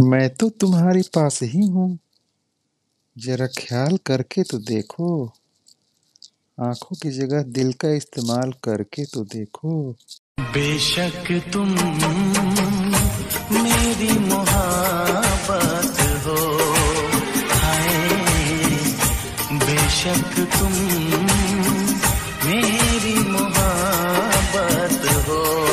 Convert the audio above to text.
मैं तो तुम्हारे पास ही हूँ। जरा ख्याल करके तो देखो। आँखों की जगह दिल का इस्तेमाल करके तो देखो। बेशक तुम मेरी मोहब्बत हो। हाय, बेशक तुम मेरी मोहब्बत हो।